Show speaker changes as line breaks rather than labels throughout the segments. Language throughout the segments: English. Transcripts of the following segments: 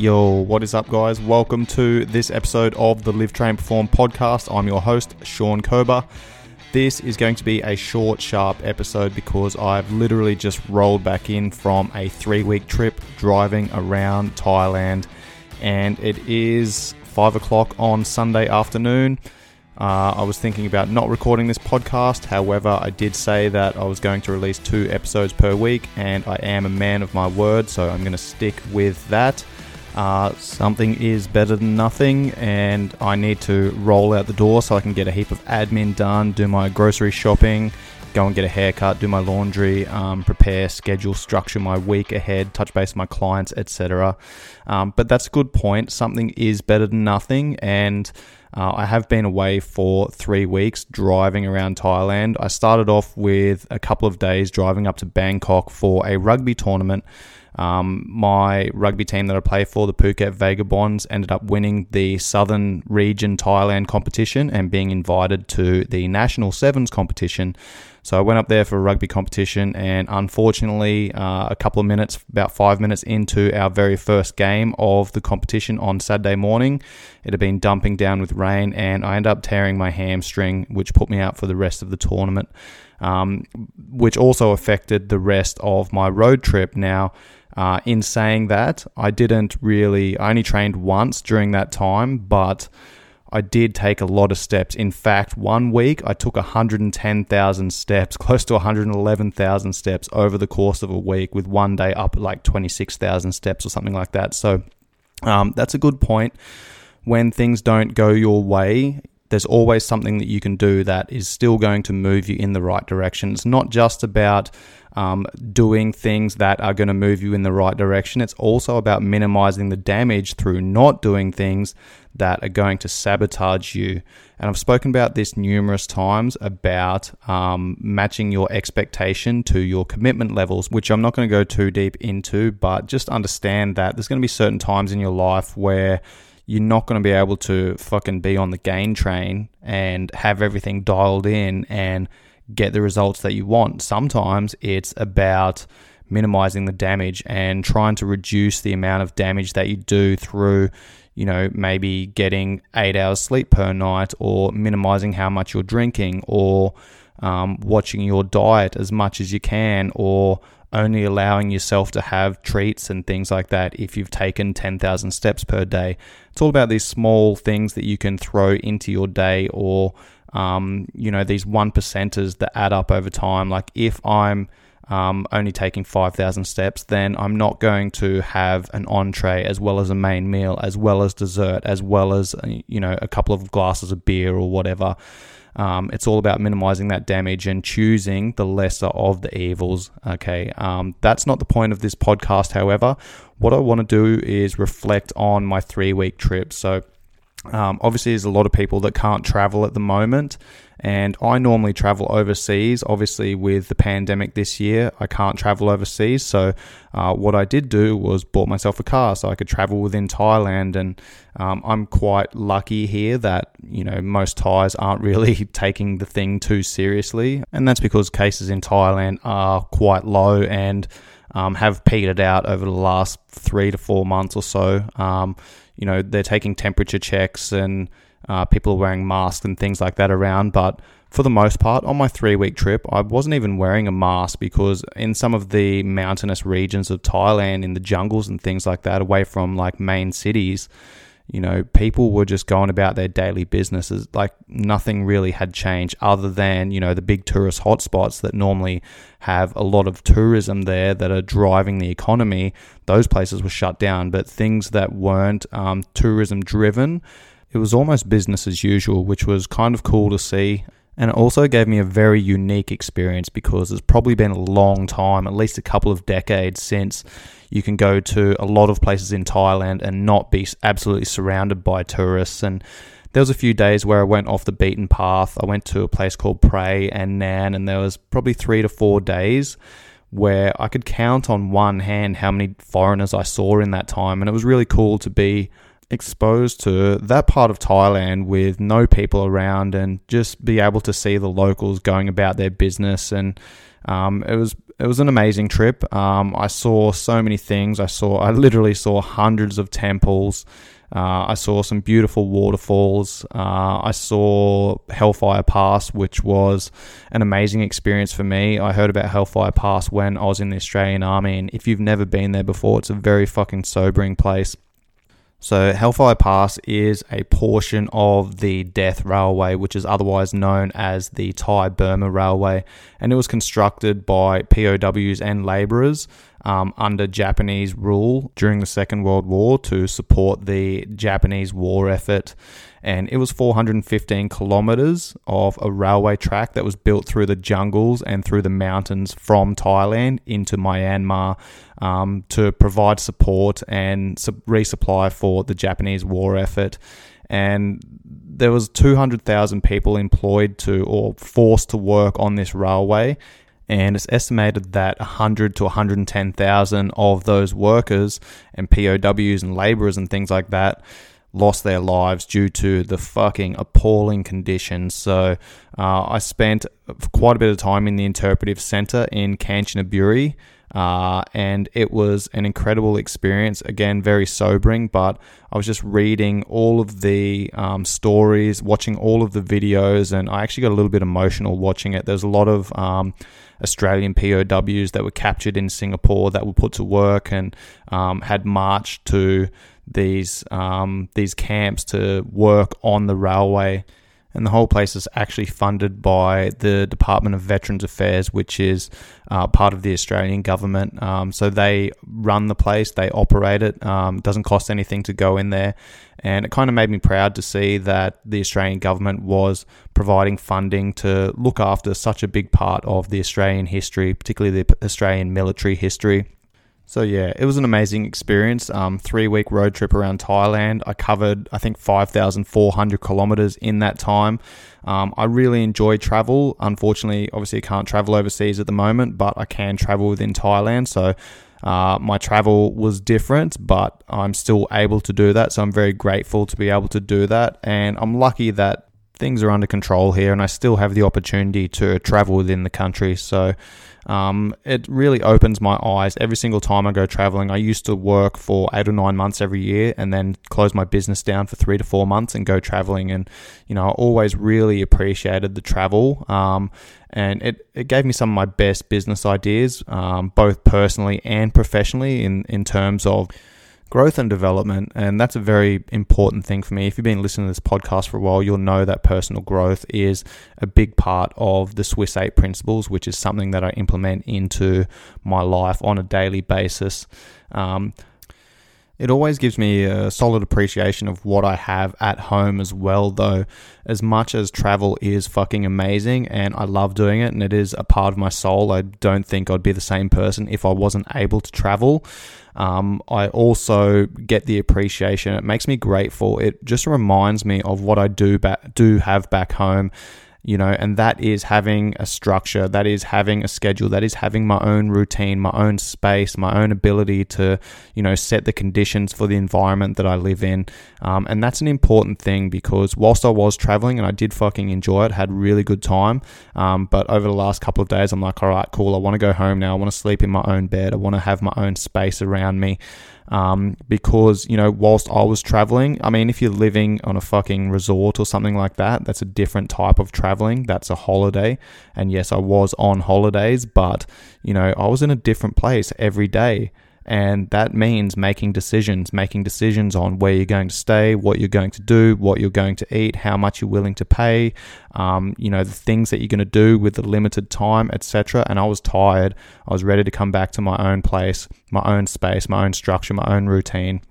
Yo, what is up, guys? Welcome to this episode of the Live Train Perform podcast. I'm your host, Sean Kober. This is going to be a short, sharp episode because I've literally just rolled back in from a three week trip driving around Thailand, and it is five o'clock on Sunday afternoon. Uh, I was thinking about not recording this podcast. However, I did say that I was going to release two episodes per week, and I am a man of my word, so I'm going to stick with that. Uh, something is better than nothing, and I need to roll out the door so I can get a heap of admin done, do my grocery shopping, go and get a haircut, do my laundry, um, prepare, schedule, structure my week ahead, touch base with my clients, etc. Um, but that's a good point. Something is better than nothing, and uh, I have been away for three weeks driving around Thailand. I started off with a couple of days driving up to Bangkok for a rugby tournament. Um, my rugby team that I play for, the Phuket Vagabonds, ended up winning the Southern Region Thailand competition and being invited to the National Sevens competition. So I went up there for a rugby competition, and unfortunately, uh, a couple of minutes, about five minutes into our very first game of the competition on Saturday morning, it had been dumping down with rain, and I ended up tearing my hamstring, which put me out for the rest of the tournament, um, which also affected the rest of my road trip. Now, uh, in saying that, I didn't really, I only trained once during that time, but I did take a lot of steps. In fact, one week I took 110,000 steps, close to 111,000 steps over the course of a week, with one day up like 26,000 steps or something like that. So um, that's a good point. When things don't go your way, there's always something that you can do that is still going to move you in the right direction. It's not just about um, doing things that are going to move you in the right direction. It's also about minimizing the damage through not doing things that are going to sabotage you. And I've spoken about this numerous times about um, matching your expectation to your commitment levels, which I'm not going to go too deep into, but just understand that there's going to be certain times in your life where you're not going to be able to fucking be on the gain train and have everything dialed in and get the results that you want. Sometimes it's about minimizing the damage and trying to reduce the amount of damage that you do through, you know, maybe getting eight hours sleep per night or minimizing how much you're drinking or um, watching your diet as much as you can or only allowing yourself to have treats and things like that if you've taken 10,000 steps per day. It's all about these small things that you can throw into your day or um, you know, these one percenters that add up over time. Like if I'm um, only taking 5,000 steps, then I'm not going to have an entree as well as a main meal, as well as dessert, as well as, uh, you know, a couple of glasses of beer or whatever. Um, it's all about minimizing that damage and choosing the lesser of the evils. Okay. Um, that's not the point of this podcast, however. What I want to do is reflect on my three week trip. So, um, obviously, there's a lot of people that can't travel at the moment, and I normally travel overseas. Obviously, with the pandemic this year, I can't travel overseas. So, uh, what I did do was bought myself a car so I could travel within Thailand, and um, I'm quite lucky here that you know most Thais aren't really taking the thing too seriously, and that's because cases in Thailand are quite low and um, have petered out over the last three to four months or so. Um, you know, they're taking temperature checks and uh, people are wearing masks and things like that around. But for the most part, on my three week trip, I wasn't even wearing a mask because in some of the mountainous regions of Thailand, in the jungles and things like that, away from like main cities, you know, people were just going about their daily businesses. Like nothing really had changed other than, you know, the big tourist hotspots that normally have a lot of tourism there that are driving the economy. Those places were shut down. But things that weren't um, tourism driven, it was almost business as usual, which was kind of cool to see. And it also gave me a very unique experience because it's probably been a long time, at least a couple of decades since you can go to a lot of places in Thailand and not be absolutely surrounded by tourists. And there was a few days where I went off the beaten path. I went to a place called Phrae and Nan, and there was probably three to four days where I could count on one hand how many foreigners I saw in that time. And it was really cool to be exposed to that part of Thailand with no people around and just be able to see the locals going about their business. And um, it was it was an amazing trip. Um, I saw so many things. I saw I literally saw hundreds of temples. Uh, I saw some beautiful waterfalls. Uh, I saw Hellfire Pass, which was an amazing experience for me. I heard about Hellfire Pass when I was in the Australian Army, and if you've never been there before, it's a very fucking sobering place. So, Hellfire Pass is a portion of the Death Railway, which is otherwise known as the Thai Burma Railway, and it was constructed by POWs and labourers um, under Japanese rule during the Second World War to support the Japanese war effort. And it was 415 kilometers of a railway track that was built through the jungles and through the mountains from Thailand into Myanmar um, to provide support and resupply for the Japanese war effort. And there was 200,000 people employed to or forced to work on this railway. And it's estimated that 100 to 110,000 of those workers and POWs and laborers and things like that lost their lives due to the fucking appalling conditions. So uh, I spent quite a bit of time in the interpretive center in Kanchanaburi. Uh, and it was an incredible experience. Again, very sobering, but I was just reading all of the um, stories, watching all of the videos, and I actually got a little bit emotional watching it. There's a lot of um, Australian POWs that were captured in Singapore that were put to work and um, had marched to these um, these camps to work on the railway and the whole place is actually funded by the Department of Veterans Affairs, which is uh, part of the Australian government. Um, so they run the place, they operate it. Um, doesn't cost anything to go in there, and it kind of made me proud to see that the Australian government was providing funding to look after such a big part of the Australian history, particularly the Australian military history. So yeah, it was an amazing experience. Um, three week road trip around Thailand. I covered I think five thousand four hundred kilometers in that time. Um, I really enjoy travel. Unfortunately, obviously, I can't travel overseas at the moment, but I can travel within Thailand. So. Uh, my travel was different, but I'm still able to do that. So I'm very grateful to be able to do that. And I'm lucky that things are under control here and I still have the opportunity to travel within the country. So um, it really opens my eyes every single time I go traveling. I used to work for eight or nine months every year and then close my business down for three to four months and go traveling. And, you know, I always really appreciated the travel. Um, and it, it gave me some of my best business ideas, um, both personally and professionally, in, in terms of growth and development. And that's a very important thing for me. If you've been listening to this podcast for a while, you'll know that personal growth is a big part of the Swiss 8 principles, which is something that I implement into my life on a daily basis. Um, it always gives me a solid appreciation of what I have at home as well, though. As much as travel is fucking amazing and I love doing it and it is a part of my soul, I don't think I'd be the same person if I wasn't able to travel. Um, I also get the appreciation. It makes me grateful. It just reminds me of what I do back, do have back home you know, and that is having a structure, that is having a schedule, that is having my own routine, my own space, my own ability to, you know, set the conditions for the environment that I live in. Um, and that's an important thing because whilst I was traveling and I did fucking enjoy it, had really good time. Um, but over the last couple of days, I'm like, all right, cool. I want to go home now. I want to sleep in my own bed. I want to have my own space around me um, because you know whilst I was traveling, I mean if you're living on a fucking resort or something like that, that's a different type of traveling. That's a holiday, and yes, I was on holidays, but you know I was in a different place every day. And that means making decisions, making decisions on where you're going to stay, what you're going to do, what you're going to eat, how much you're willing to pay, um, you know, the things that you're going to do with the limited time, etc. And I was tired. I was ready to come back to my own place, my own space, my own structure, my own routine.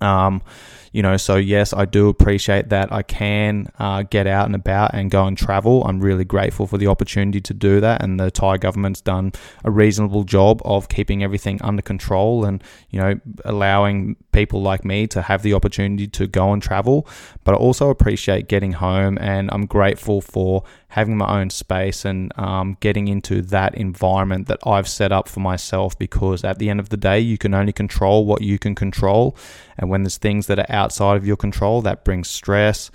Um, you know, so yes, I do appreciate that I can uh, get out and about and go and travel. I'm really grateful for the opportunity to do that, and the Thai government's done a reasonable job of keeping everything under control and you know allowing people like me to have the opportunity to go and travel. But I also appreciate getting home, and I'm grateful for having my own space and um, getting into that environment that I've set up for myself because at the end of the day, you can only control what you can control. And when there's things that are outside of your control, that brings stress,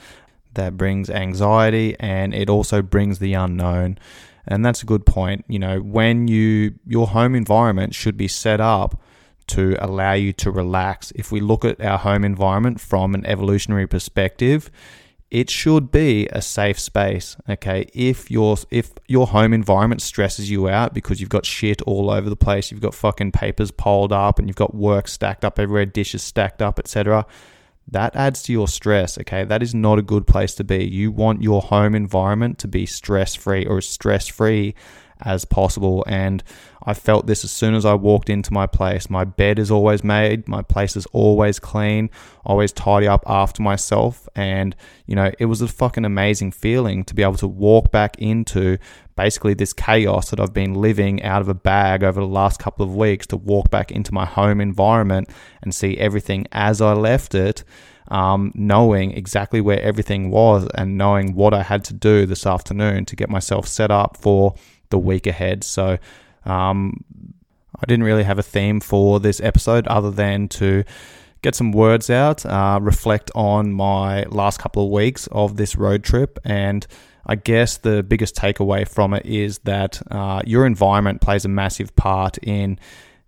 that brings anxiety, and it also brings the unknown. And that's a good point. You know, when you your home environment should be set up to allow you to relax. If we look at our home environment from an evolutionary perspective, it should be a safe space okay if your if your home environment stresses you out because you've got shit all over the place you've got fucking papers piled up and you've got work stacked up everywhere dishes stacked up etc that adds to your stress okay that is not a good place to be you want your home environment to be stress free or as stress free as possible. And I felt this as soon as I walked into my place. My bed is always made, my place is always clean, always tidy up after myself. And, you know, it was a fucking amazing feeling to be able to walk back into basically this chaos that I've been living out of a bag over the last couple of weeks to walk back into my home environment and see everything as I left it. Um, knowing exactly where everything was and knowing what I had to do this afternoon to get myself set up for the week ahead. So um, I didn't really have a theme for this episode other than to get some words out, uh, reflect on my last couple of weeks of this road trip, and I guess the biggest takeaway from it is that uh, your environment plays a massive part in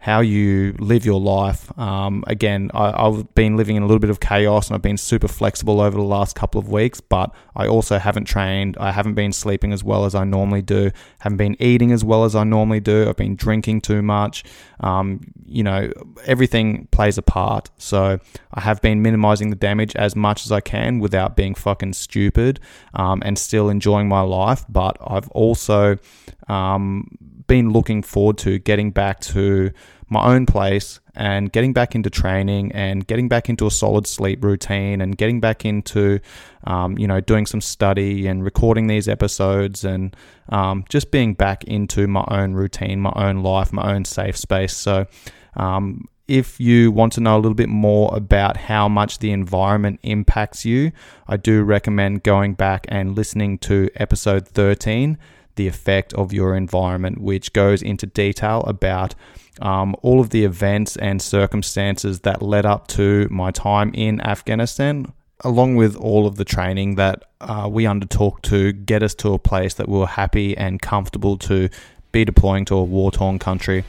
how you live your life. Um, again, I, have been living in a little bit of chaos and I've been super flexible over the last couple of weeks, but I also haven't trained. I haven't been sleeping as well as I normally do, haven't been eating as well as I normally do. I've been drinking too much. Um, you know, everything plays a part. So I have been minimizing the damage as much as I can without being fucking stupid um, and still enjoying my life. But I've also um, been looking forward to getting back to my own place and getting back into training and getting back into a solid sleep routine and getting back into, um, you know, doing some study and recording these episodes and um, just being back into my own routine, my own life, my own safe space. So, um, if you want to know a little bit more about how much the environment impacts you, I do recommend going back and listening to episode 13 the effect of your environment, which goes into detail about um, all of the events and circumstances that led up to my time in Afghanistan, along with all of the training that uh, we undertook to get us to a place that we were happy and comfortable to be deploying to a war torn country.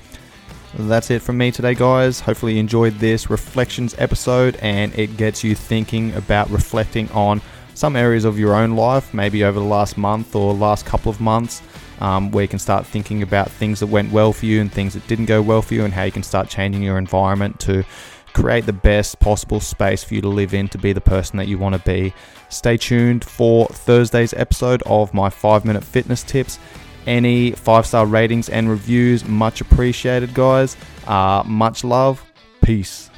That's it from me today, guys. Hopefully, you enjoyed this reflections episode and it gets you thinking about reflecting on some areas of your own life, maybe over the last month or last couple of months, um, where you can start thinking about things that went well for you and things that didn't go well for you, and how you can start changing your environment to create the best possible space for you to live in to be the person that you want to be. Stay tuned for Thursday's episode of my five minute fitness tips. Any five star ratings and reviews, much appreciated, guys. Uh, much love. Peace.